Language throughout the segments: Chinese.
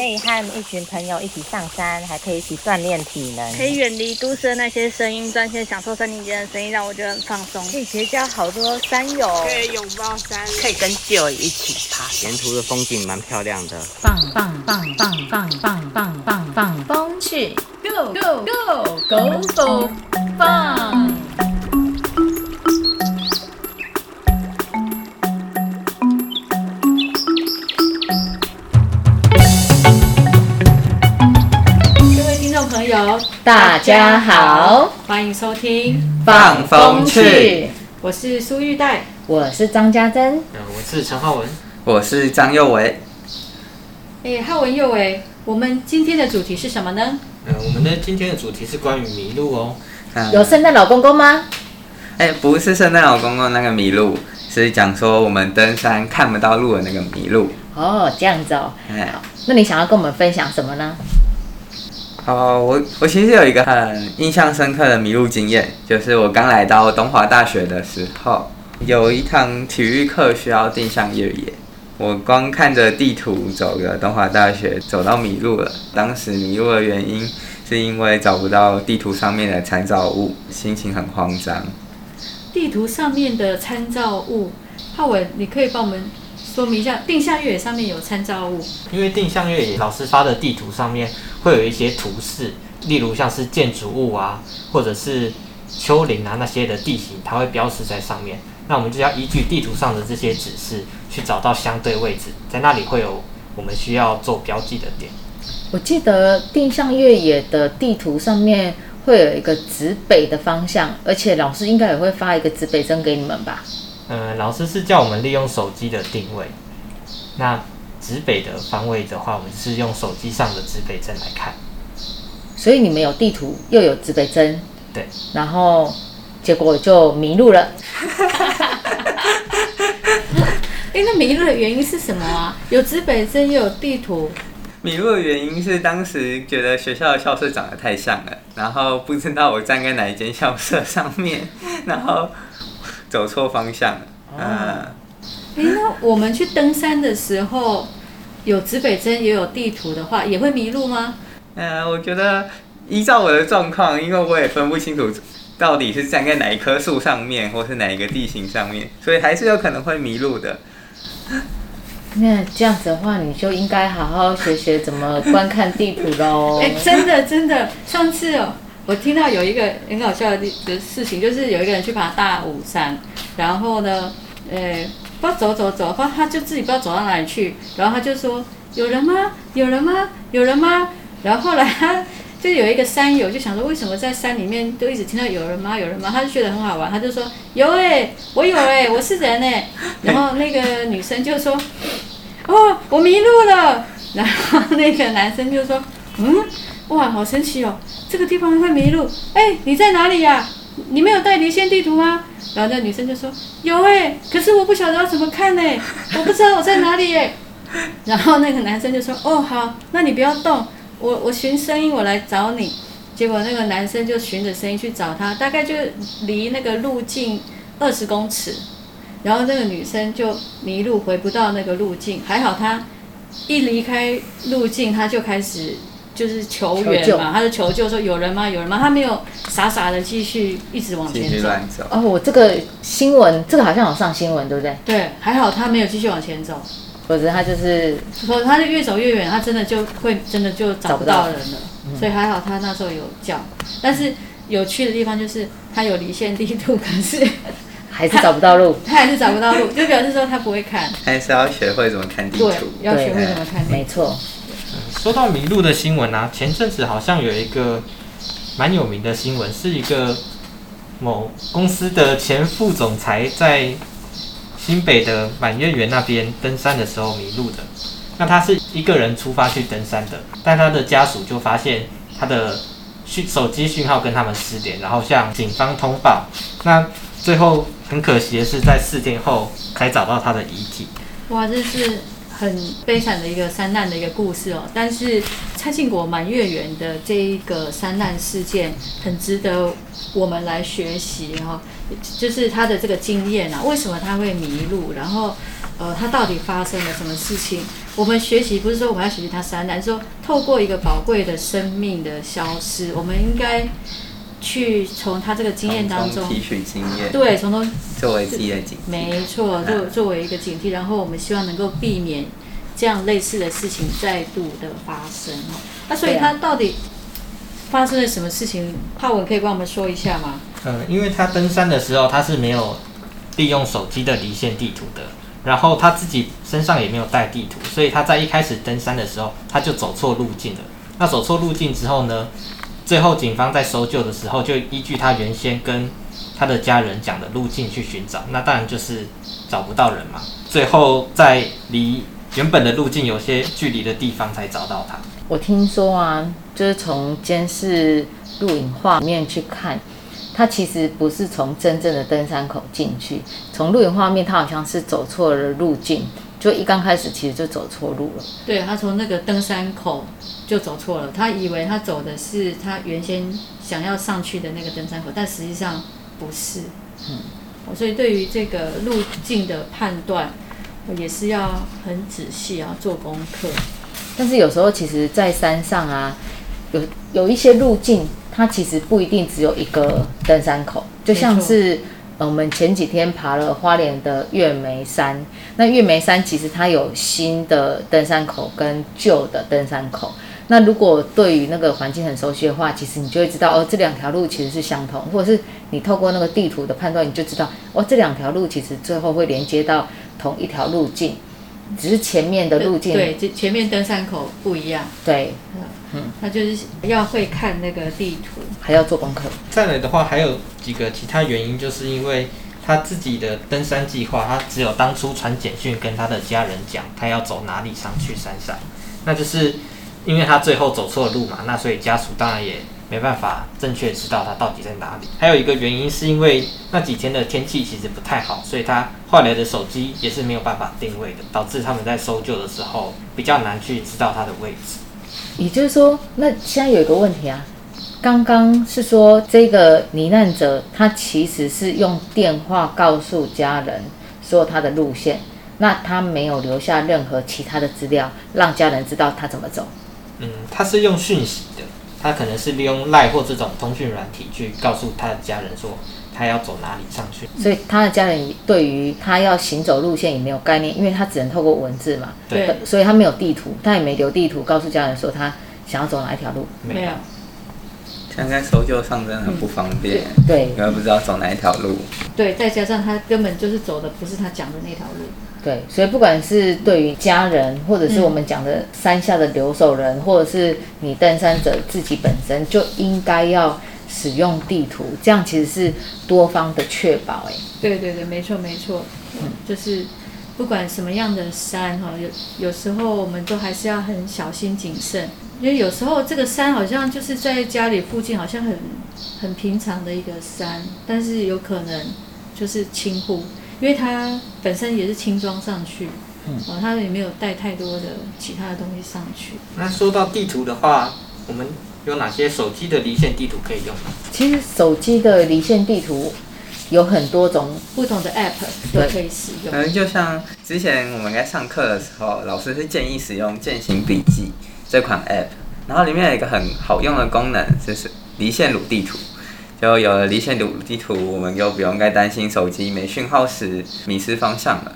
可以和一群朋友一起上山，还可以一起锻炼体能，可以远离都市的那些声音，专心享受森林间的声音，让我觉得很放松。可以结交好多山友，可以拥抱山，可以跟旧友一起爬。沿途的风景蛮漂亮的，放放放放放放放放放风去，Go Go Go Go Go 放。友，大家好，欢迎收听，放风去。我是苏玉黛。我是张家珍。呃，我是陈浩文。我是张佑维。哎，浩文佑维，我们今天的主题是什么呢？呃，我们的今天的主题是关于迷路哦。嗯有圣诞老公公吗？哎、不是圣诞老公公那个迷路，是讲说我们登山看不到路的那个迷路。哦，这样子哦。哎、那你想要跟我们分享什么呢？哦，我我其实有一个很印象深刻的迷路经验，就是我刚来到东华大学的时候，有一堂体育课需要定向越野。我光看着地图走了东华大学，走到迷路了。当时迷路的原因是因为找不到地图上面的参照物，心情很慌张。地图上面的参照物，浩文，你可以帮我们说明一下，定向越野上面有参照物。因为定向越野老师发的地图上面会有一些图示，例如像是建筑物啊，或者是丘陵啊那些的地形，它会标示在上面。那我们就要依据地图上的这些指示，去找到相对位置，在那里会有我们需要做标记的点。我记得定向越野的地图上面会有一个指北的方向，而且老师应该也会发一个指北针给你们吧？呃，老师是叫我们利用手机的定位。那指北的方位的话，我们是用手机上的指北针来看。所以你们有地图又有指北针，对，然后结果就迷路了。哎，那迷路的原因是什么啊？有指北针，又有地图，迷路的原因是当时觉得学校的校舍长得太像了，然后不知道我站在哪一间校舍上面，然后走错方向了。嗯，哎，那我们去登山的时候，有指北针也有地图的话，也会迷路吗？呃，我觉得依照我的状况，因为我也分不清楚到底是站在哪一棵树上面，或是哪一个地形上面，所以还是有可能会迷路的。那这样子的话，你就应该好好学学怎么观看地图喽。哎、真的真的，上次哦，我听到有一个很搞笑的的事情，就是有一个人去爬大武山，然后呢，呃，不知道走走走，不知道他就自己不知道走到哪里去，然后他就说有人吗？有人吗？有人吗？然后后来他就有一个山友就想说，为什么在山里面都一直听到有人吗？有人吗？他就觉得很好玩，他就说有诶、我有诶、我是人诶、然后那个女生就说，哦，我迷路了。然后那个男生就说，嗯，哇，好神奇哦，这个地方会迷路。哎，你在哪里呀、你没有带离线地图吗？然后那女生就说有哎，可是我不晓得要怎么看呢，我不知道我在哪里哎。然后那个男生就说，哦好，那你不要动，我我寻声音我来找你。结果那个男生就循着声音去找他，大概就离那个路径二十公尺，然后那个女生就迷路回不到那个路径，还好她一离开路径，她就开始就是求援嘛，他就求救说有人吗？有人吗？他没有傻傻的继续一直往继前走，乱走。哦，我这个新闻，这个好像有上新闻，对不对？对，还好他没有继续往前走，否则他就是否则她就越走越远，他真的就会真的就找不到人了。嗯所以还好他那时候有叫，但是有趣的地方就是他有离线地图，可是 还是找不到路。他还是找不到路，就表示说他不会看，还是要学会怎么看地对图。，要学会怎么看地图。没错，说到迷路的新闻啊，前阵子好像有一个蛮有名的新闻，是一个某公司的前副总裁在新北的满月园那边登山的时候迷路的。那他是一个人出发去登山的，但他的家属就发现他的讯手机讯号跟他们失联，然后向警方通报。那最后很可惜的是，在四天后才找到他的遗体。哇，这是很悲惨的一个三难的一个故事哦。但是蔡庆国满月圆的这一个三难事件，很值得我们来学习哈、哦。就是他的这个经验啊，为什么他会迷路，然后呃，他到底发生了什么事情？我们学习不是说我们要学习他三难，是说透过一个宝贵的生命的消失，我们应该去从他这个经验当中，提取经验，对，从中作为自己的警惕。没错，作作为一个警惕，然后我们希望能够避免这样类似的事情再度的发生哦。那所以对啊它到底发生了什么事情？浩文可以帮我们说一下吗？呃，因为他登山的时候他是没有利用手机的离线地图的，然后他自己身上也没有带地图，所以他在一开始登山的时候他就走错路径了。那走错路径之后呢，最后警方在搜救的时候就依据他原先跟他的家人讲的路径去寻找，那当然就是找不到人嘛。最后在离原本的路径有些距离的地方才找到他。我听说啊，就是从监视录影画面去看，他其实不是从真正的登山口进去，从录影画面他好像是走错了路径，就一刚开始其实就走错路了。对他从那个登山口就走错了，他以为他走的是他原先想要上去的那个登山口，但实际上不是。嗯，所以对于这个路径的判断，也是要很仔细，啊做功课。但是有时候其实，在山上啊，有有一些路径，它其实不一定只有一个登山口，就像是我们前几天爬了花莲的月眉山，那月眉山其实它有新的登山口跟旧的登山口。那如果对于那个环境很熟悉的话，其实你就会知道哦，这两条路其实是相同，或者是你透过那个地图的判断，你就知道哦，这两条路其实最后会连接到同一条路径，只是前面的路径。对，这前面登山口不一样，对。嗯。他就是要会看那个地图。还要做功课。再来的话，还有几个其他原因，就是因为他自己的登山计划，他只有当初传简讯跟他的家人讲，他要走哪里上去山上，那就是因为他最后走错路嘛，那所以家属当然也没办法正确知道他到底在哪里。还有一个原因是因为那几天的天气其实不太好，所以他换来的手机也是没有办法定位的，导致他们在搜救的时候比较难去知道他的位置。也就是说，那现在有一个问题啊，刚刚是说这个罹难者他其实是用电话告诉家人说他的路线，那他没有留下任何其他的资料让家人知道他怎么走。嗯，他是用讯息的，他可能是利用赖或这种通讯软体去告诉他的家人说他要走哪里上去。所以他的家人对于他要行走路线也没有概念，因为他只能透过文字嘛，对所以他没有地图，他也没留地图告诉家人说他想要走哪一条路。没有，现在搜救上真的很不方便，对因为不知道走哪一条路。对，再加上他根本就是走的不是他讲的那条路。对，所以不管是对于家人，或者是我们讲的山下的留守人，或者是你登山者自己本身，就应该要使用地图，这样其实是多方的确保。哎，对对对，没错没错，嗯，就是不管什么样的山哈，有有时候我们都还是要很小心谨慎，因为有时候这个山好像就是在家里附近，好像很很平常的一个山，但是有可能就是轻忽，因为它本身也是轻装上去，嗯，哦，它也没有带太多的其他的东西上去。那说到地图的话，我们有哪些手机的离线地图可以用？其实手机的离线地图有很多种，不同的 app 都可以使用可。能就像之前我们在上课的时候，老师是建议使用践行笔记这款 app，然后里面有一个很好用的功能，就是离线路地图。就有了离线鲁地图，我们就不用再担心手机没讯号时迷失方向了。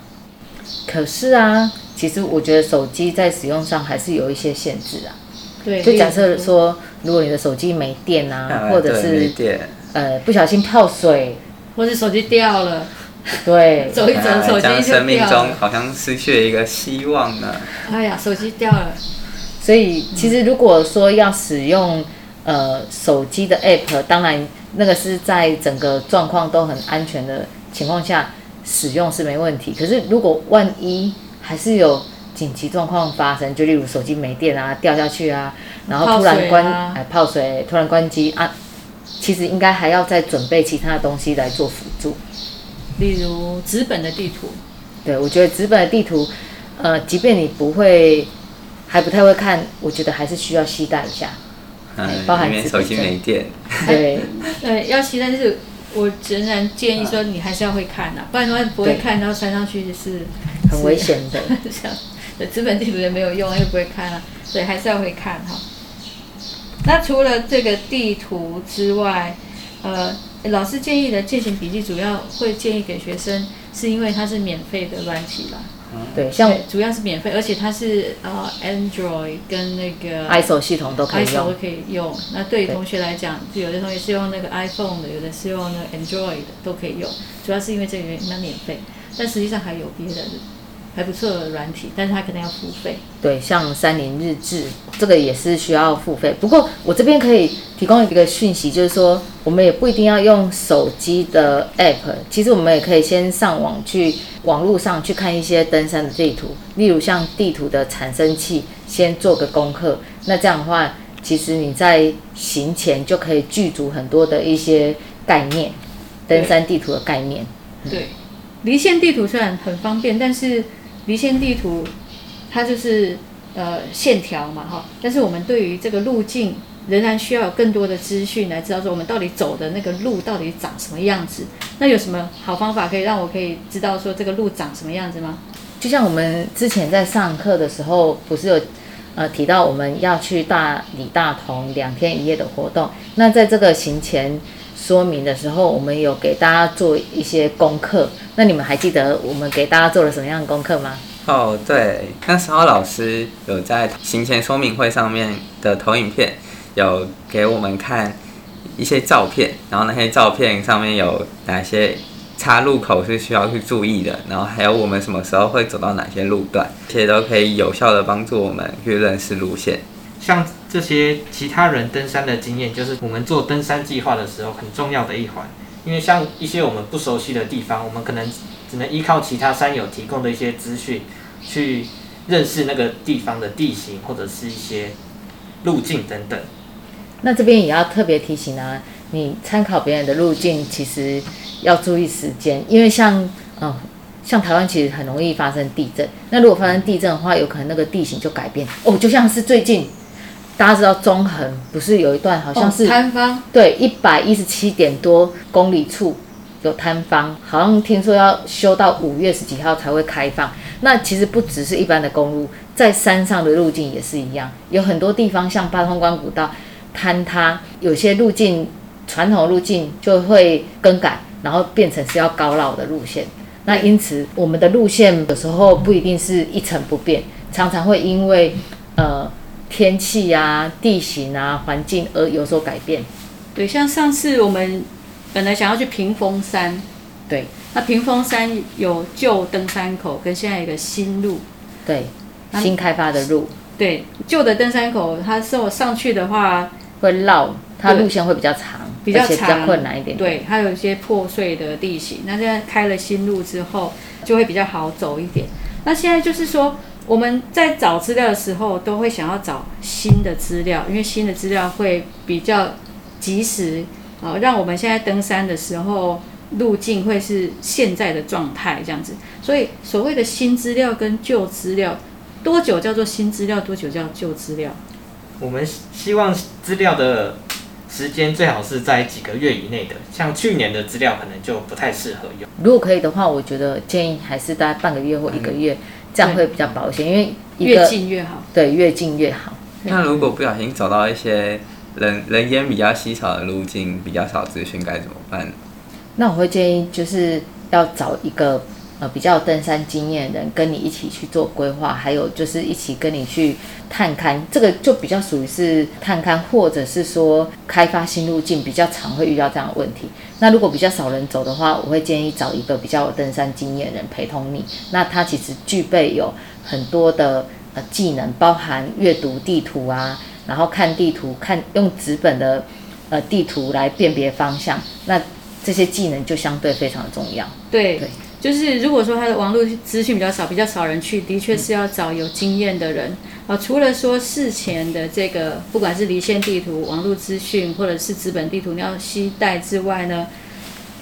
可是啊，其实我觉得手机在使用上还是有一些限制啊。对，就假设说，如果你的手机没电啊，或者是电，呃不小心泡水，或是手机掉了，对，走一走哎手机生命掉了。中好像失去了一个希望呢。哎呀，手机掉了，所以其实如果说要使用呃手机的 app，当然那个是在整个状况都很安全的情况下使用是没问题。可是如果万一还是有紧急状况发生，就例如手机没电啊、掉下去啊，然后突然关泡水啊哎泡水，突然关机啊，其实应该还要再准备其他的东西来做辅助。例如纸本的地图，对，我觉得纸本的地图，呃，即便你不会还不太会看，我觉得还是需要携带一下。嗯包，含手机没电，对，呃，要期待就是我仍然建议说你还是要会看呐、不然的话不会看，然后穿上去是很危险的。这样纸本地图也没有用，又不会看啊，所以还是要会看哈。那除了这个地图之外，呃，老师建议的践行笔记主要会建议给学生，是因为它是免费的软体啦。对，像，主要是免费，而且它是呃 Android 跟那个 ISO 系统都可以用都。可以用。那对于同学来讲，就有的同学是用那个 iPhone 的，有的是用那个 Android 的，都可以用。主要是因为这个原因，它免费，但实际上还有别的还不错的软体，但是它可能要付费。对，像三菱日志这个也是需要付费。不过我这边可以提供一个讯息，就是说我们也不一定要用手机的 app，其实我们也可以先上网去网络上去看一些登山的地图，例如像地图的产生器，先做个功课。那这样的话，其实你在行前就可以具足很多的一些概念，登山地图的概念。对，离线地图虽然很方便，但是离线地图它就是呃线条嘛哈，但是我们对于这个路径仍然需要有更多的资讯来知道说我们到底走的那个路到底长什么样子。那有什么好方法可以让我可以知道说这个路长什么样子吗？就像我们之前在上课的时候，不是有呃提到我们要去大理大同两天一夜的活动？那在这个行前说明的时候，我们有给大家做一些功课。那你们还记得我们给大家做了什么样的功课吗？哦，对，那时候老师有在行前说明会上面的投影片，有给我们看一些照片，然后那些照片上面有哪些岔路口是需要去注意的，然后还有我们什么时候会走到哪些路段，这些都可以有效的帮助我们去认识路线。像这些其他人登山的经验，就是我们做登山计划的时候很重要的一环。因为像一些我们不熟悉的地方，我们可能只能依靠其他山友提供的一些资讯，去认识那个地方的地形或者是一些路径等等。那这边也要特别提醒啊，你参考别人的路径，其实要注意时间，因为像嗯，像台湾其实很容易发生地震。那如果发生地震的话，有可能那个地形就改变哦，就像是最近大家知道中横不是有一段好像是、哦摊方对一百一十七点多公里处有摊方，好像听说要修到五月十几号才会开放。那其实不只是一般的公路，在山上的路径也是一样，有很多地方像八通关古道坍塌，有些路径传统路径就会更改，然后变成是要高绕的路线。那因此，我们的路线有时候不一定是一成不变，常常会因为呃天气啊、地形啊、环境而有所改变。对，像上次我们本来想要去屏风山，对那屏风山有旧登山口跟现在有一个新路。对，新开发的路对，旧的登山口，它是我上去的话，会绕，它对路线会比较长，比较长比较长困难一点。对，它有一些破碎的地形。那现在开了新路之后，就会比较好走一点。那现在就是说，我们在找资料的时候，都会想要找新的资料，因为新的资料会比较及时，啊、让我们现在登山的时候路径会是现在的状态这样子。所以所谓的新资料跟旧资料，多久叫做新资料，多久叫旧资料？我们希望资料的时间最好是在几个月以内的，像去年的资料可能就不太适合用。如果可以的话，我觉得建议还是大概半个月或一个月，这样会比较保险，因为越近越好。对越近越好。那如果不小心走到一些人人烟比较稀少的路径，比较少资讯，该怎么办？那我会建议就是要找一个呃比较有登山经验的人跟你一起去做规划，还有就是一起跟你去探勘，这个就比较属于是探勘，或者是说开发新路径，比较常会遇到这样的问题。那如果比较少人走的话，我会建议找一个比较有登山经验的人陪同你。那他其实具备有很多的呃技能，包含阅读地图啊，然后看地图，看用纸本的呃地图来辨别方向。那这些技能就相对非常的重要。对对，就是如果说他的网络资讯比较少，比较少人去，的确是要找有经验的人啊。除了说事前的这个，不管是离线地图、网络资讯，或者是纸本地图，你要携带之外呢，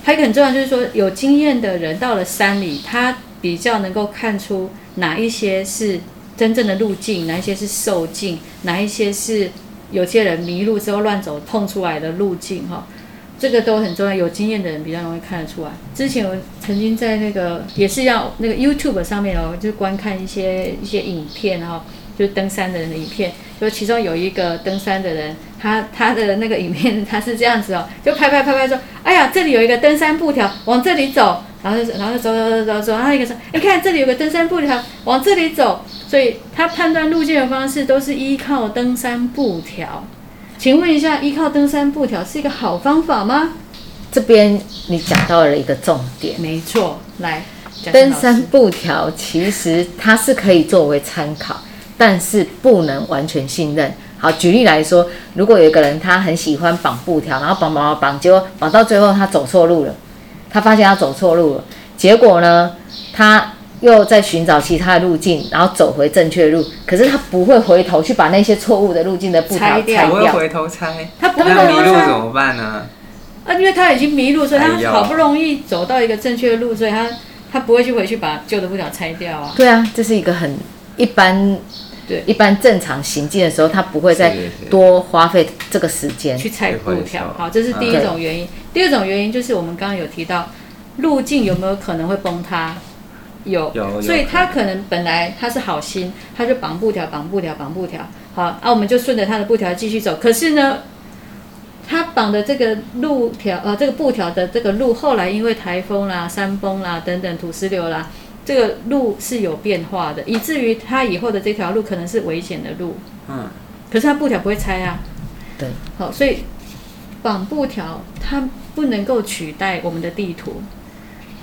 还有一个很重要就是说，有经验的人到了山里，他比较能够看出哪一些是真正的路径，哪一些是受径，哪一些是有些人迷路之后乱走碰出来的路径哈。这个都很重要，有经验的人比较容易看得出来。之前我曾经在那个也是要那个 YouTube 上面哦，就观看一些一些影片哈、就登山的人的影片，就其中有一个登山的人，他他的那个影片他是这样子哦，就拍拍拍拍说，哎呀，这里有一个登山布条，往这里走，然后就然后就走走走走走，然后一个说，你看这里有个登山布条，往这里走，所以他判断路线的方式都是依靠登山布条。请问一下，依靠登山步条是一个好方法吗？这边你讲到了一个重点，没错，来，登山步条其实它是可以作为参考，但是不能完全信任。好，举例来说，如果有一个人他很喜欢绑布条，然后绑绑绑绑，结果绑到最后他走错路了，他发现他走错路了，结果呢，他又在寻找其他的路径，然后走回正确的路，可是他不会回头去把那些错误的路径的布条拆掉拆掉。不会回头拆，他不会迷回头猜路怎么办呢？啊，因为他已经迷路，所以他好不容易走到一个正确的路，所以他他不会去回去把旧的步条拆掉啊。对啊，这是一个很一般，对一般正常行进的时候，他不会再多花费这个时间。去拆步条。好，这是第一嗯种原因。第二种原因就是我们刚刚有提到，路径有没有可能会崩塌？有，所以他可能本来他是好心，他就绑布条、绑布条、绑布条，好，啊，我们就顺着他的布条继续走。可是呢，他绑的这个路条，呃，这个布条的这个路，后来因为台风啦、山崩啦等等土石流啦，这个路是有变化的，以至于他以后的这条路可能是危险的路。嗯，可是他布条不会拆啊。对，好，所以绑布条它不能够取代我们的地图，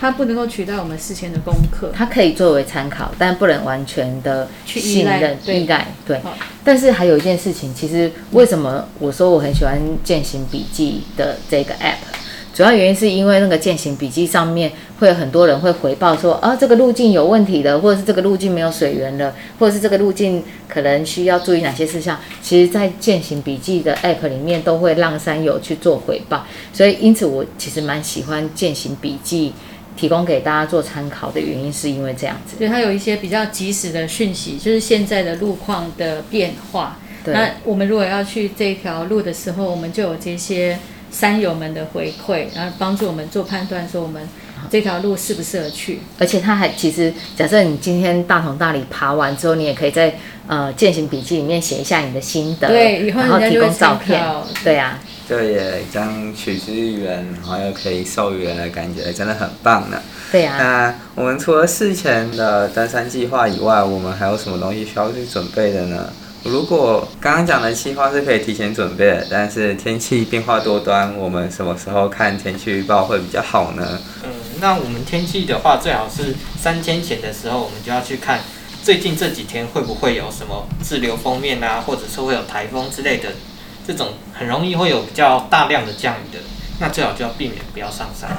它不能够取代我们事前的功课。它可以作为参考，但不能完全的去信任、对依赖。对好，但是还有一件事情，其实为什么我说我很喜欢践行笔记的这个 app？主要原因是因为那个践行笔记上面会有很多人会回报说，啊，这个路径有问题的，或者是这个路径没有水源了，或者是这个路径可能需要注意哪些事项。其实，在践行笔记的 app 里面都会让山友去做回报，所以因此我其实蛮喜欢践行笔记提供给大家做参考的原因，是因为这样子。所以它有一些比较及时的讯息，就是现在的路况的变化。对那我们如果要去这条路的时候，我们就有这些山友们的回馈，然后帮助我们做判断，说我们这条路适不适合去。而且它还其实，假设你今天大同大理爬完之后，你也可以在呃践行笔记里面写一下你的心得，对以后然后提供照片对啊，对耶，这样取之于人，然后又可以授予人的感觉，真的很棒呢。对啊，那我们除了事前的登山计划以外，我们还有什么东西需要去准备的呢？如果刚刚讲的计划是可以提前准备的，但是天气变化多端，我们什么时候看天气预报会比较好呢？嗯，那我们天气的话，最好是三天前的时候，我们就要去看最近这几天会不会有什么滞留封面啊，或者是会有台风之类的，这种很容易会有比较大量的降雨的，那最好就要避免不要上山。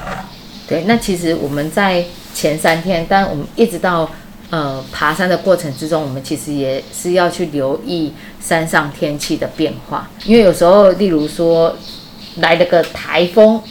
对。那其实我们在前三天，但我们一直到呃爬山的过程之中，我们其实也是要去留意山上天气的变化，因为有时候，例如说来了个台风，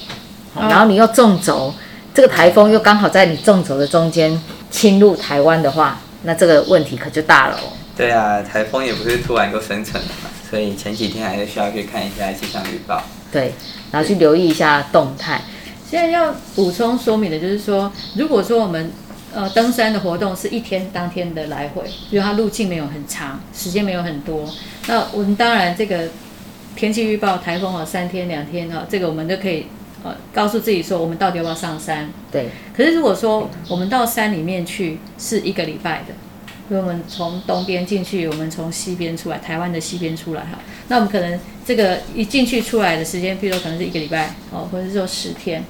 嗯然后你又纵轴，这个台风又刚好在你纵轴的中间侵入台湾的话，那这个问题可就大了哦。对啊，台风也不是突然就生成的嘛，所以前几天还是需要去看一下气象预报。对，然后去留意一下动态。现在要补充说明的就是说，如果说我们呃登山的活动是一天当天的来回，因为它路径没有很长，时间没有很多，那我们当然这个天气预报台风哦三天两天哦，这个我们就可以呃告诉自己说我们到底要不要上山。对，可是如果说我们到山里面去是一个礼拜的，因为我们从东边进去，我们从西边出来，台湾的西边出来哈，那我们可能这个一进去出来的时间，譬如说可能是一个礼拜哦，或者是说十天，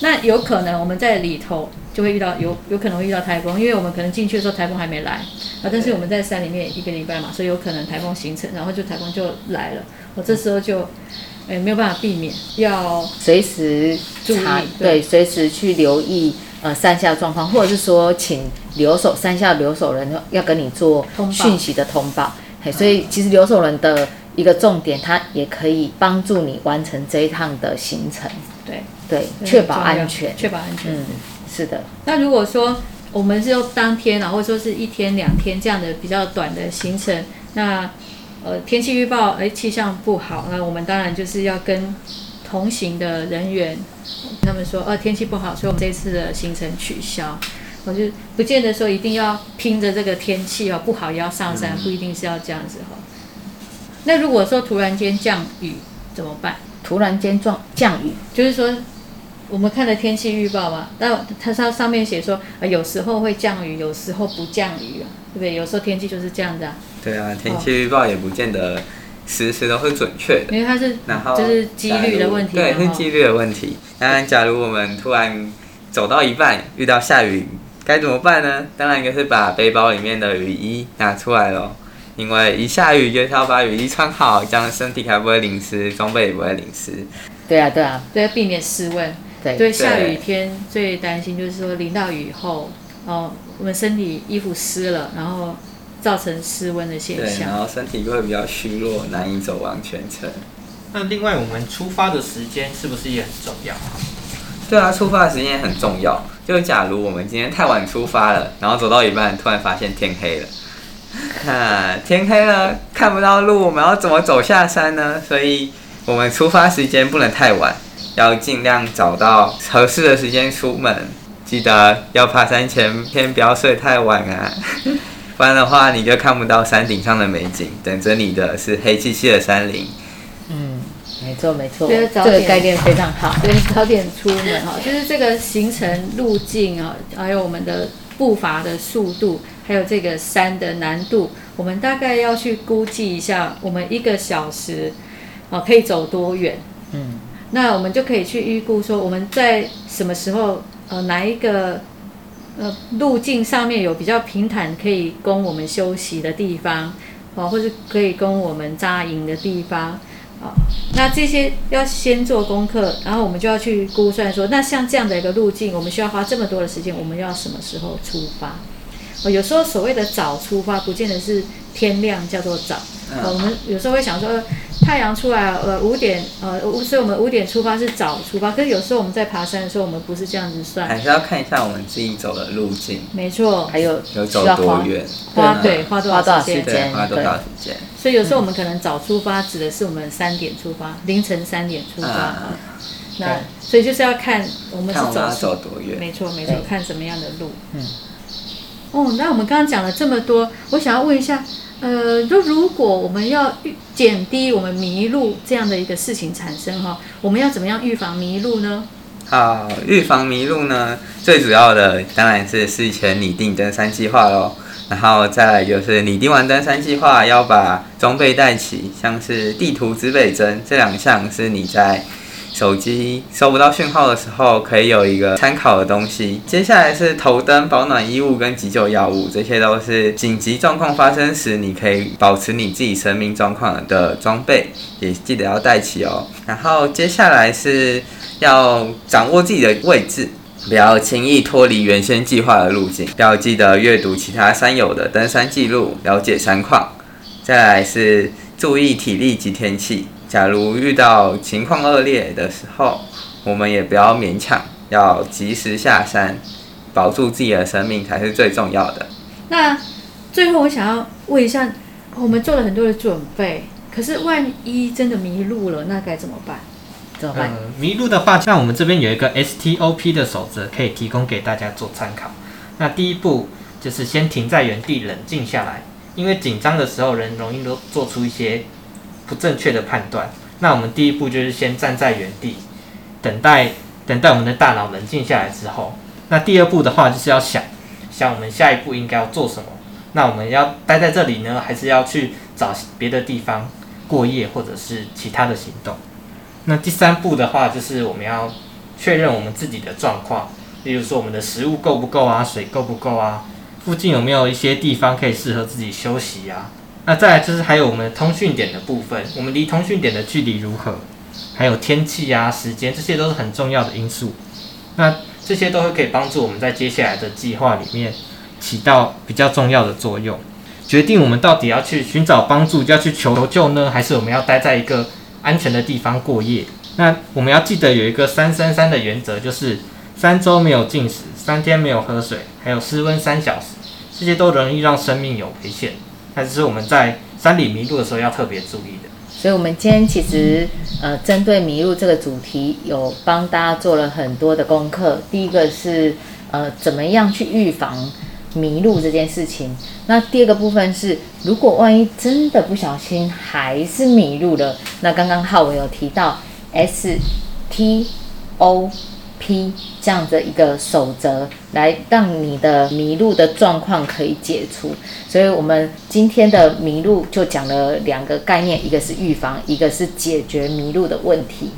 那有可能我们在里头就会遇到有有可能会遇到台风，因为我们可能进去的时候台风还没来啊，但是我们在山里面一个礼拜嘛，所以有可能台风形成，然后就台风就来了，我这时候就哎没有办法避免，要随时注意对对，随时去留意呃山下状况，或者是说请留守山下留守人要跟你做通讯息的通报。嘿，所以其实留守人的一个重点，它也可以帮助你完成这一趟的行程，对对，确保安全。确保安全。嗯，是的，那如果说我们是用当天啊，或者说是一天两天这样的比较短的行程，那呃天气预报哎气象不好，那我们当然就是要跟同行的人员，他们说，呃，天气不好，所以我们这次的行程取消。我就不见得说一定要拼着这个天气哦，不好也要上山，不一定是要这样子哈。那如果说突然间降雨怎么办？突然间降降雨，就是说，我们看的天气预报嘛，那它上上面写说，啊，有时候会降雨，有时候不降雨啊，对不对？有时候天气就是这样子啊，对啊，天气预报也不见得时时都是准确的。因为它是然后就是几率的问题对，是几率的问题。当然，假如我们突然走到一半遇到下雨，该怎么办呢？当然就是把背包里面的雨衣拿出来咯，因为一下雨就是要把雨衣穿好，这样身体才不会淋湿，装备也不会淋湿。对啊对啊，对，要避免失温。对对，下雨天最担心就是说淋到雨后，哦，我们身体衣服湿了，然后造成失温的现象，然。后身体就会比较虚弱，难以走完全程。那另外，我们出发的时间是不是也很重要？对啊，出发的时间很重要。就假如我们今天太晚出发了，然后走到一半，突然发现天黑了，看天黑了，看不到路，我们要怎么走下山呢？所以我们出发时间不能太晚，要尽量找到合适的时间出门。记得要爬山前先不要睡太晚啊，不然的话你就看不到山顶上的美景，等着你的是黑漆漆的山林。嗯，没错这个概念非常好。对，早点出门哈，就是这个行程路径啊，还有我们的步伐的速度，还有这个山的难度，我们大概要去估计一下，我们一个小时啊可以走多远。嗯，那我们就可以去预估说，我们在什么时候，呃，哪一个呃路径上面有比较平坦，可以供我们休息的地方，哦，或是可以供我们扎营的地方，啊、那这些要先做功课，然后我们就要去估算说，那像这样的一个路径，我们需要花这么多的时间，我们要什么时候出发？哦，有时候所谓的早出发，不见得是天亮叫做早。呃，我们有时候会想说，太阳出来了，呃，五点，呃，五所以我们五点出发是早出发。可是有时候我们在爬山的时候，我们不是这样子算。还是要看一下我们自己走的路径，没错，还有有走需要花多远，花对对花多少少时间？对，花多少时间。所以有时候我们可能早出发，指的是我们三点出发，凌晨三点出发。啊那所以就是要看我们是走走多远。没错没错，看什么样的路。嗯。哦，那我们刚刚讲了这么多，我想要问一下，呃，就如果我们要预减低我们迷路这样的一个事情产生哈，我们要怎么样预防迷路呢？好，预防迷路呢，最主要的当然是事前拟定登山计划喽。然后再来就是拟定完登山计划，要把装备带齐，像是地图、指北针这两项是你在手机收不到讯号的时候可以有一个参考的东西。接下来是头灯、保暖衣物跟急救药物，这些都是紧急状况发生时你可以保持你自己生命状况的装备，也记得要带齐哦。然后接下来是要掌握自己的位置，不要轻易脱离原先计划的路径。要记得阅读其他山友的登山记录，了解山况。再来是注意体力及天气。假如遇到情况恶劣的时候，我们也不要勉强，要及时下山，保住自己的生命才是最重要的。那最后我想要问一下，我们做了很多的准备，可是万一真的迷路了，那该怎么办？怎么办？呃，迷路的话，像我们这边有一个 STOP 的守则，可以提供给大家做参考。那第一步就是先停在原地，冷静下来，因为紧张的时候，人容易都做出一些不正确的判断。那我们第一步就是先站在原地，等待等待我们的大脑冷静下来之后，那第二步的话就是要想想我们下一步应该要做什么。那我们要待在这里呢，还是要去找别的地方过夜，或者是其他的行动？那第三步的话，就是我们要确认我们自己的状况，例如说我们的食物够不够啊，水够不够啊，附近有没有一些地方可以适合自己休息啊？那再来就是还有我们通讯点的部分，我们离通讯点的距离如何，还有天气啊、时间，这些都是很重要的因素。那这些都会可以帮助我们在接下来的计划里面起到比较重要的作用，决定我们到底要去寻找帮助，要去求救呢，还是我们要待在一个安全的地方过夜。那我们要记得有一个三三三的原则，就是三周没有进食，三天没有喝水，还有失温三小时，这些都容易让生命有危险。还是我们在山里迷路的时候要特别注意的。所以我们今天其实呃针对迷路这个主题，有帮大家做了很多的功课。第一个是呃怎么样去预防迷路这件事情。那第二个部分是，如果万一真的不小心还是迷路了，那刚刚浩伟有提到 S T O P 这样的一个守则，来让你的迷路的状况可以解除。所以我们今天的迷路就讲了两个概念，一个是预防，一个是解决迷路的问题。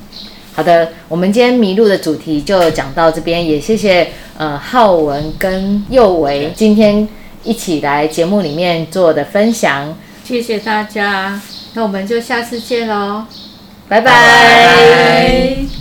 好的，我们今天迷路的主题就讲到这边，也谢谢呃浩文跟佑维今天一起来节目里面做的分享，谢谢大家，那我们就下次见喽，拜。拜拜